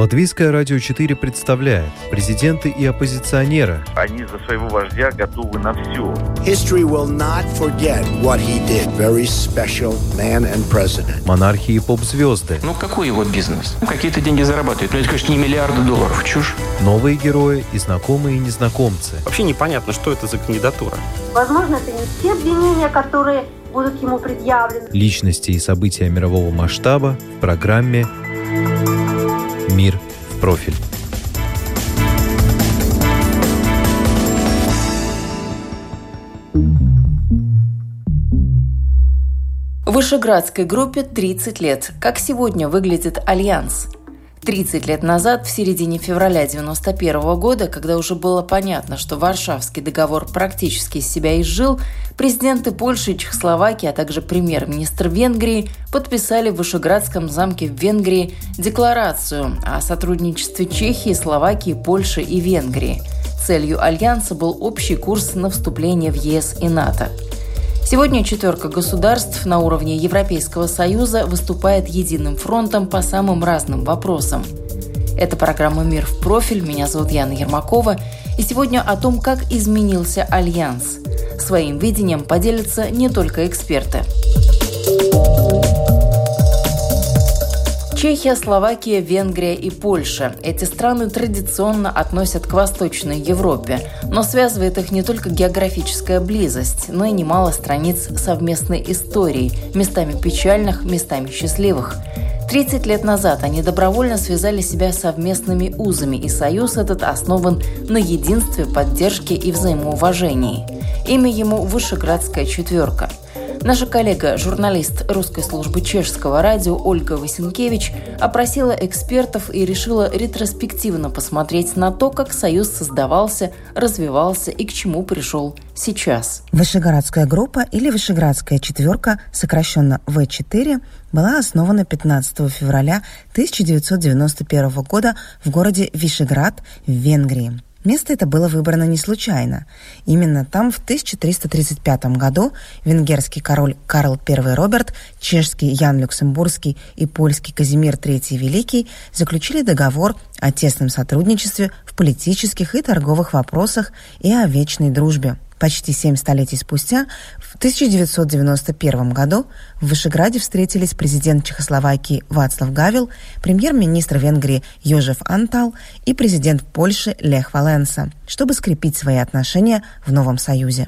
Латвийское радио 4 представляет президенты и оппозиционеры. Они за своего вождя готовы на все. History will not forget what he did. Very special man and president. Монархии и поп-звезды. Ну, какой его бизнес? Ну, какие-то деньги зарабатывает. Ну, это, конечно, не миллиарды долларов. Чушь. Новые герои и знакомые и незнакомцы. Вообще непонятно, что это за кандидатура. Возможно, это не те обвинения, которые будут ему предъявлены. Личности и события мирового масштаба в программе «Мир в профиль». Вышеградской группе 30 лет. Как сегодня выглядит Альянс? 30 лет назад, в середине февраля 1991 года, когда уже было понятно, что Варшавский договор практически из себя изжил, президенты Польши и Чехословакии, а также премьер-министр Венгрии подписали в Вышеградском замке в Венгрии декларацию о сотрудничестве Чехии, Словакии, Польши и Венгрии. Целью Альянса был общий курс на вступление в ЕС и НАТО. Сегодня четверка государств на уровне Европейского Союза выступает единым фронтом по самым разным вопросам. Это программа «Мир в профиль». Меня зовут Яна Ермакова. И сегодня о том, как изменился Альянс. Своим видением поделятся не только эксперты. Чехия, Словакия, Венгрия и Польша. Эти страны традиционно относят к Восточной Европе, но связывает их не только географическая близость, но и немало страниц совместной истории, местами печальных, местами счастливых. 30 лет назад они добровольно связали себя совместными узами, и союз этот основан на единстве, поддержке и взаимоуважении. Имя ему «Вышеградская четверка». Наша коллега, журналист русской службы чешского радио Ольга Васенкевич опросила экспертов и решила ретроспективно посмотреть на то, как Союз создавался, развивался и к чему пришел сейчас. Вышеградская группа или Вышеградская четверка, сокращенно В4, была основана 15 февраля 1991 года в городе Вишеград в Венгрии. Место это было выбрано не случайно. Именно там в 1335 году венгерский король Карл I Роберт, чешский Ян Люксембургский и польский Казимир III Великий заключили договор о тесном сотрудничестве в политических и торговых вопросах и о вечной дружбе. Почти семь столетий спустя, в 1991 году, в Вышеграде встретились президент Чехословакии Вацлав Гавел, премьер-министр Венгрии Йожеф Антал и президент Польши Лех Валенса, чтобы скрепить свои отношения в новом союзе.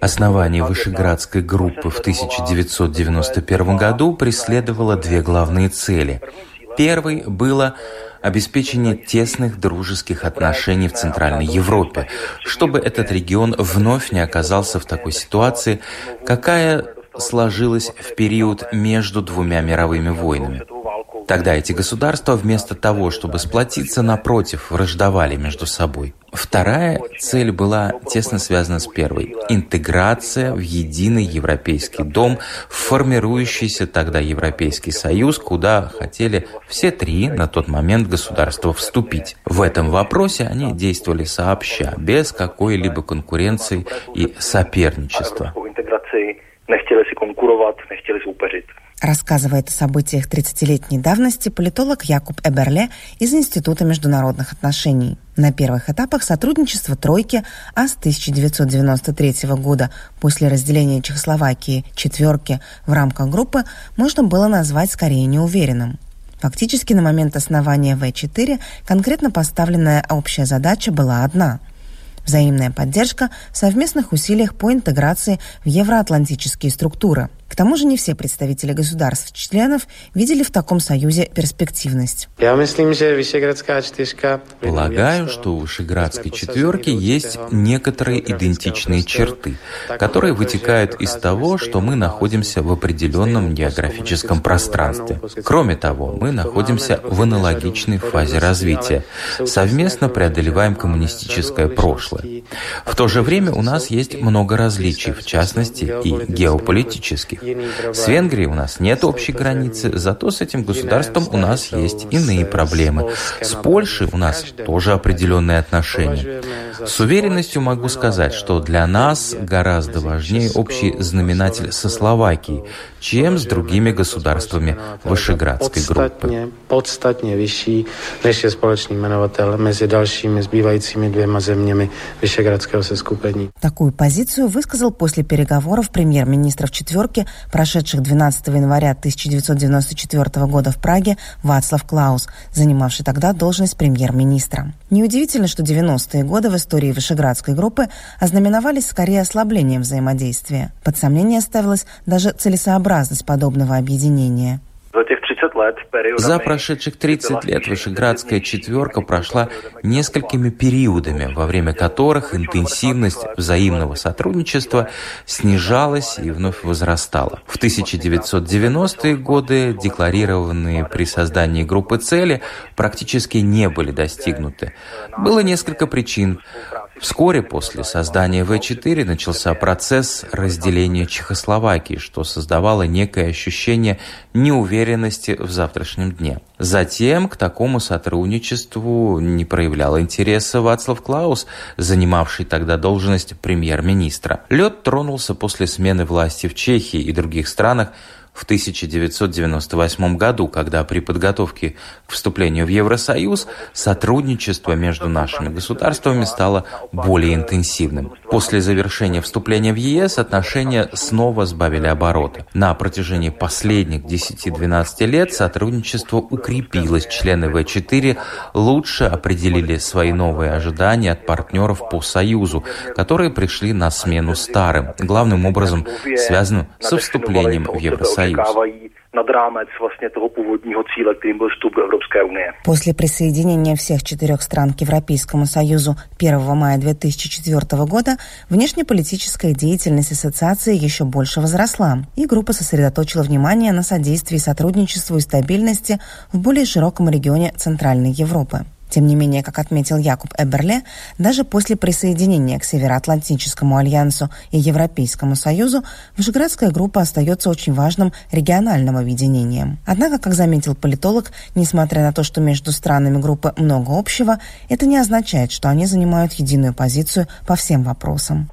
Основание Вышеградской группы в 1991 году преследовало две главные цели. Первой было обеспечение тесных дружеских отношений в Центральной Европе, чтобы этот регион вновь не оказался в такой ситуации, какая сложилась в период между двумя мировыми войнами. Тогда эти государства вместо того, чтобы сплотиться, напротив, враждовали между собой. Вторая цель была тесно связана с первой – интеграция в единый европейский дом, формирующийся тогда Европейский Союз, куда хотели все три на тот момент государства вступить. В этом вопросе они действовали сообща, без какой-либо конкуренции и соперничества. Нechtěli si konkurovat, nechtěli soupeřit. Рассказывает о событиях 30-летней давности политолог Якуб Эберле из Института международных отношений. На первых этапах сотрудничества «тройки», а с 1993 года после разделения Чехословакии «четверки» в рамках группы можно было назвать скорее неуверенным. Фактически на момент основания В4 конкретно поставленная общая задача была одна – взаимная поддержка в совместных усилиях по интеграции в евроатлантические структуры – к тому же не все представители государств-членов видели в таком союзе перспективность. Полагаю, что у Вышеградской четверки есть некоторые идентичные черты, которые вытекают из того, что мы находимся в определенном географическом пространстве. Кроме того, мы находимся в аналогичной фазе развития. Совместно преодолеваем коммунистическое прошлое. В то же время у нас есть много различий, в частности и геополитических. С Венгрией у нас нет общей границы, зато с этим государством у нас есть иные проблемы. С Польшей у нас тоже определенные отношения. С уверенностью могу сказать, что для нас гораздо важнее общий знаменатель со Словакией, чем с другими государствами Вышеградской группы. Podstatně vyšší, než je společný jmenovatel mezi dalšími zbývajícími dvěma zeměmi Vyšegradského seskupení. Такую позицию высказал после переговоров премьер-министров четверки, прошедших 12 января 1994 года в Праге, Вацлав Клаус, занимавший тогда должность премьер-министра. Неудивительно, что 90-е годы в истории Вышеградской группы ознаменовались скорее ослаблением взаимодействия. Под сомнение ставилась даже целесообразность подобного объединения. За прошедших 30 лет Вышеградская четверка прошла несколькими периодами, во время которых интенсивность взаимного сотрудничества снижалась и вновь возрастала. В 1990-е годы декларированные при создании группы цели практически не были достигнуты. Было несколько причин. Вскоре после создания В4 начался процесс разделения Чехословакии, что создавало некое ощущение неуверенности в завтрашнем дне. Затем к такому сотрудничеству не проявлял интереса Вацлав Клаус, занимавший тогда должность премьер-министра. Лед тронулся после смены власти в Чехии и других странах, в 1998 году, когда при подготовке к вступлению в Евросоюз сотрудничество между нашими государствами стало более интенсивным. После завершения вступления в ЕС отношения снова сбавили обороты. На протяжении последних 10-12 лет сотрудничество укрепилось. Члены В4 лучше определили свои новые ожидания от партнеров по Союзу, которые пришли на смену старым, главным образом связанным со вступлением в Евросоюз. Союз. nad rámec vlastně toho původního cíle, kterým byl vstup do Evropské unie. После присоединения всех четырех стран к Европейскому Союзу 1 мая 2004 года внешнеполитическая деятельность ассоциации еще больше возросла, и группа сосредоточила внимание на содействии сотрудничеству и стабильности в более широком регионе Центральной Европы. Тем не менее, как отметил Якуб Эберле, даже после присоединения к Североатлантическому альянсу и Европейскому Союзу Вышеградская группа остается очень важным региональным объединением. Однако, как заметил политолог, несмотря на то, что между странами группы много общего, это не означает, что они занимают единую позицию по всем вопросам.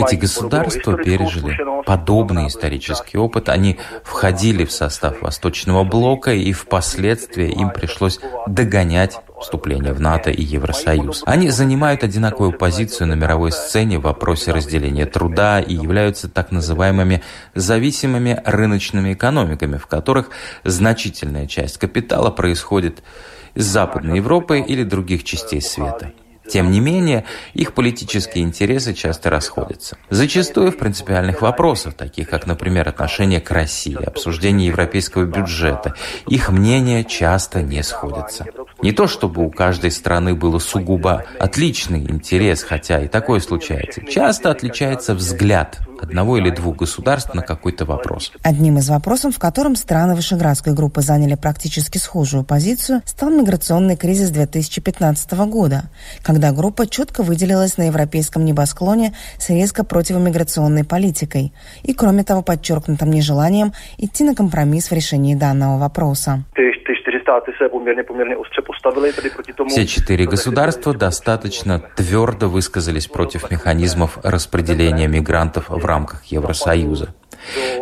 Эти государства пережили подобный исторический опыт. Они входили в состав Восточного блока и впоследствии им пришлось догонять вступление в НАТО и Евросоюз. Они занимают одинаковую позицию на мировой сцене в вопросе разделения труда и являются так называемыми зависимыми рыночными экономиками, в которых значительная часть капитала происходит из Западной Европы или других частей света. Тем не менее, их политические интересы часто расходятся. Зачастую в принципиальных вопросах, таких как, например, отношение к России, обсуждение европейского бюджета, их мнения часто не сходятся. Не то чтобы у каждой страны было сугубо отличный интерес, хотя и такое случается. Часто отличается взгляд одного или двух государств на какой-то вопрос. Одним из вопросов, в котором страны Вышеградской группы заняли практически схожую позицию, стал миграционный кризис 2015 года, когда группа четко выделилась на европейском небосклоне с резко противомиграционной политикой и, кроме того, подчеркнутым нежеланием идти на компромисс в решении данного вопроса. Все четыре государства достаточно твердо высказались против механизмов распределения мигрантов в рамках Евросоюза.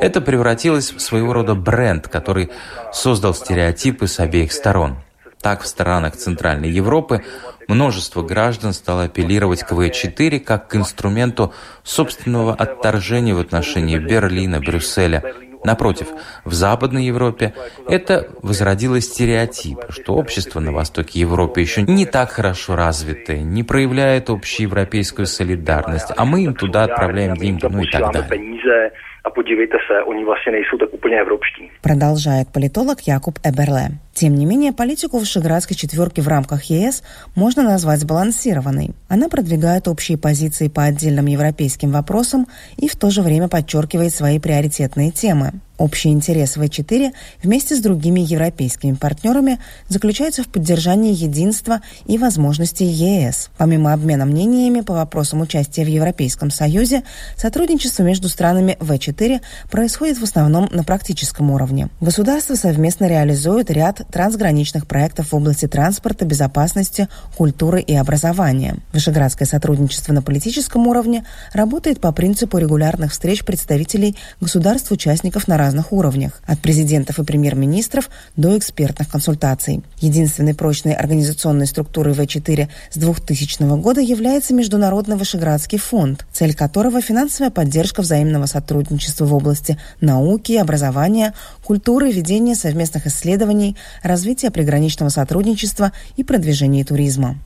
Это превратилось в своего рода бренд, который создал стереотипы с обеих сторон. Так, в странах Центральной Европы множество граждан стало апеллировать к В4 как к инструменту собственного отторжения в отношении Берлина, Брюсселя, Напротив, в Западной Европе это возродило стереотип, что общество на востоке Европы еще не так хорошо развитое, не проявляет общеевропейскую солидарность, а мы им туда отправляем деньги, ну и так далее. A podívejte se, oni vlastně nejsou tak úplně evropští. Продолжает политолог Якуб Эберле. Тем не менее, политику Вышеградской четверки в рамках ЕС можно назвать сбалансированной. Она продвигает общие позиции по отдельным европейским вопросам и в то же время подчеркивает свои приоритетные темы. Общий интерес В4 вместе с другими европейскими партнерами заключается в поддержании единства и возможностей ЕС. Помимо обмена мнениями по вопросам участия в Европейском Союзе, сотрудничество между странами В4 происходит в основном на практическом уровне. Государства совместно реализуют ряд трансграничных проектов в области транспорта, безопасности, культуры и образования. Вышеградское сотрудничество на политическом уровне работает по принципу регулярных встреч представителей государств-участников на разных уровнях, от президентов и премьер-министров до экспертных консультаций. Единственной прочной организационной структурой В4 с 2000 года является Международный Вышеградский фонд, цель которого – финансовая поддержка взаимного сотрудничества в области науки, образования, культуры, ведения совместных исследований, развития приграничного сотрудничества и продвижения туризма.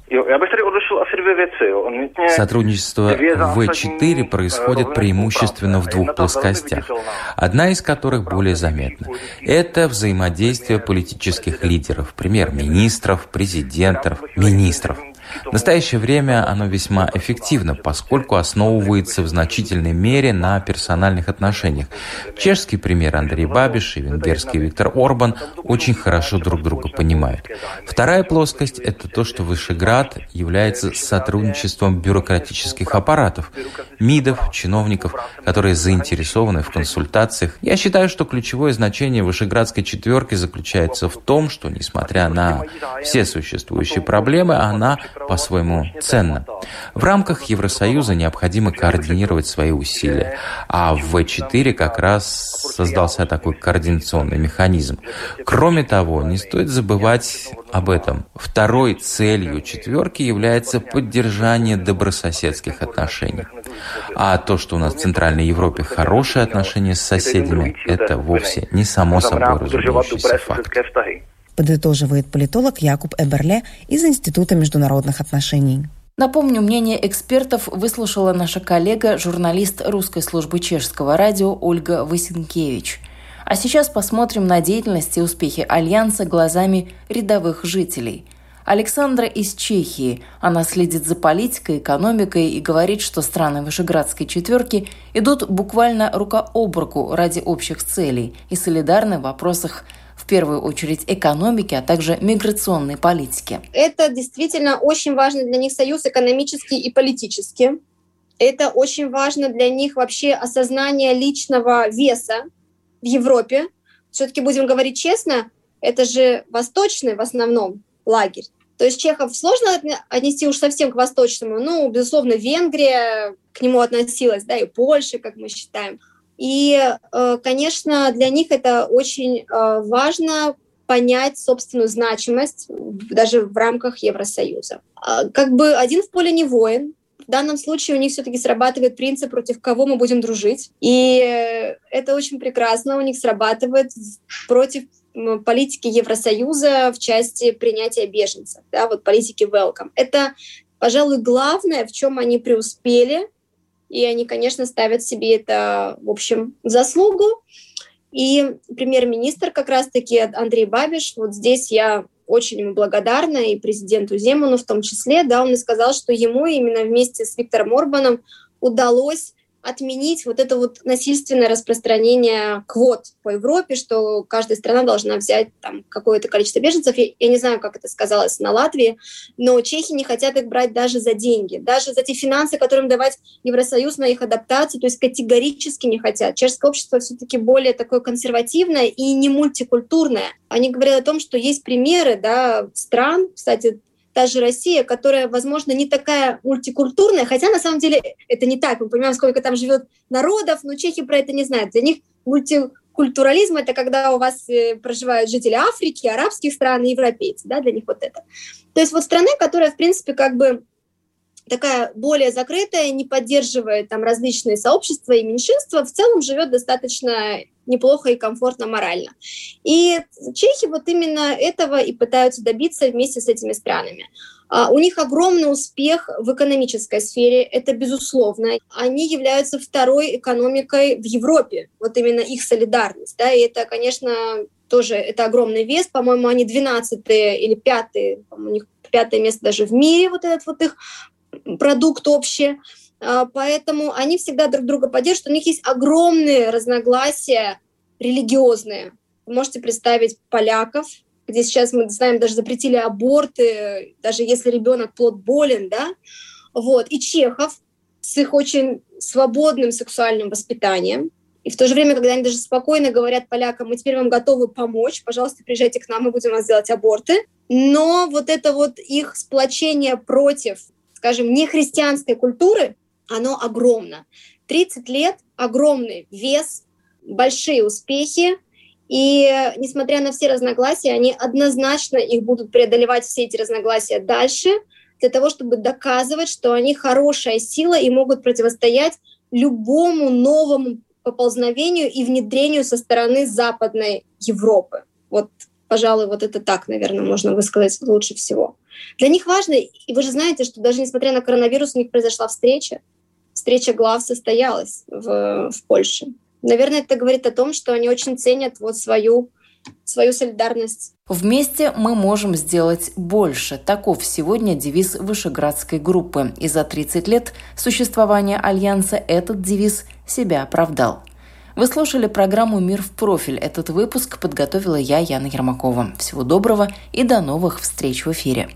Сотрудничество В4 происходит преимущественно в двух плоскостях, одна из которых более заметна. Это взаимодействие политических лидеров, премьер-министров, президентов, министров – в настоящее время оно весьма эффективно, поскольку основывается в значительной мере на персональных отношениях. Чешский пример Андрей Бабиш и венгерский Виктор Орбан очень хорошо друг друга понимают. Вторая плоскость – это то, что Вышеград является сотрудничеством бюрократических аппаратов, МИДов, чиновников, которые заинтересованы в консультациях. Я считаю, что ключевое значение Вышеградской четверки заключается в том, что, несмотря на все существующие проблемы, она по-своему ценно. В рамках Евросоюза необходимо координировать свои усилия, а в В4 как раз создался такой координационный механизм. Кроме того, не стоит забывать об этом. Второй целью четверки является поддержание добрососедских отношений. А то, что у нас в Центральной Европе хорошие отношения с соседями, это вовсе не само собой разумеющийся факт подытоживает политолог Якуб Эберле из Института международных отношений. Напомню, мнение экспертов выслушала наша коллега, журналист русской службы чешского радио Ольга Васенкевич. А сейчас посмотрим на деятельность и успехи Альянса глазами рядовых жителей. Александра из Чехии. Она следит за политикой, экономикой и говорит, что страны Вышеградской четверки идут буквально рука об руку ради общих целей и солидарны в вопросах в первую очередь экономики, а также миграционной политики. Это действительно очень важно для них союз экономический и политический. Это очень важно для них вообще осознание личного веса в Европе. Все-таки будем говорить честно, это же восточный в основном лагерь. То есть чехов сложно отнести уж совсем к восточному. Ну, безусловно, Венгрия к нему относилась, да, и Польша, как мы считаем. И, э, конечно, для них это очень э, важно понять собственную значимость даже в рамках Евросоюза. А, как бы один в поле не воин. В данном случае у них все-таки срабатывает принцип, против кого мы будем дружить. И это очень прекрасно. У них срабатывает против политики Евросоюза в части принятия беженцев, да, вот политики welcome. Это, пожалуй, главное, в чем они преуспели – и они, конечно, ставят себе это, в общем, заслугу. И премьер-министр как раз-таки Андрей Бабиш, вот здесь я очень ему благодарна, и президенту Земану в том числе, да, он и сказал, что ему именно вместе с Виктором Орбаном удалось отменить вот это вот насильственное распространение квот по Европе, что каждая страна должна взять там какое-то количество беженцев. Я, я не знаю, как это сказалось на Латвии, но чехи не хотят их брать даже за деньги, даже за те финансы, которым давать Евросоюз на их адаптацию, то есть категорически не хотят. Чешское общество все-таки более такое консервативное и не мультикультурное. Они говорят о том, что есть примеры да, стран, кстати, та же Россия, которая, возможно, не такая мультикультурная, хотя на самом деле это не так. Мы понимаем, сколько там живет народов, но чехи про это не знают. Для них мультикультурализм — это когда у вас э, проживают жители Африки, арабских стран и европейцы, да, для них вот это. То есть вот страны, которая, в принципе, как бы такая более закрытая, не поддерживает там различные сообщества и меньшинства, в целом живет достаточно неплохо и комфортно морально. И чехи вот именно этого и пытаются добиться вместе с этими странами. Uh, у них огромный успех в экономической сфере, это безусловно. Они являются второй экономикой в Европе, вот именно их солидарность. Да, и это, конечно, тоже это огромный вес. По-моему, они 12 или 5, у них пятое место даже в мире, вот этот вот их продукт общий. А, поэтому они всегда друг друга поддерживают. У них есть огромные разногласия религиозные. Вы можете представить поляков, где сейчас мы знаем, даже запретили аборты, даже если ребенок плод болен, да, вот, и чехов с их очень свободным сексуальным воспитанием. И в то же время, когда они даже спокойно говорят полякам, мы теперь вам готовы помочь, пожалуйста, приезжайте к нам, мы будем вас делать аборты. Но вот это вот их сплочение против, скажем, нехристианской культуры, оно огромно. 30 лет, огромный вес, большие успехи, и несмотря на все разногласия, они однозначно их будут преодолевать все эти разногласия дальше, для того, чтобы доказывать, что они хорошая сила и могут противостоять любому новому поползновению и внедрению со стороны Западной Европы. Вот, пожалуй, вот это так, наверное, можно высказать лучше всего. Для них важно, и вы же знаете, что даже несмотря на коронавирус, у них произошла встреча. Встреча глав состоялась в, в Польше. Наверное, это говорит о том, что они очень ценят вот свою свою солидарность. Вместе мы можем сделать больше. Таков сегодня девиз Вышеградской группы. И за 30 лет существования Альянса этот девиз себя оправдал. Вы слушали программу «Мир в профиль». Этот выпуск подготовила я, Яна Ермакова. Всего доброго и до новых встреч в эфире.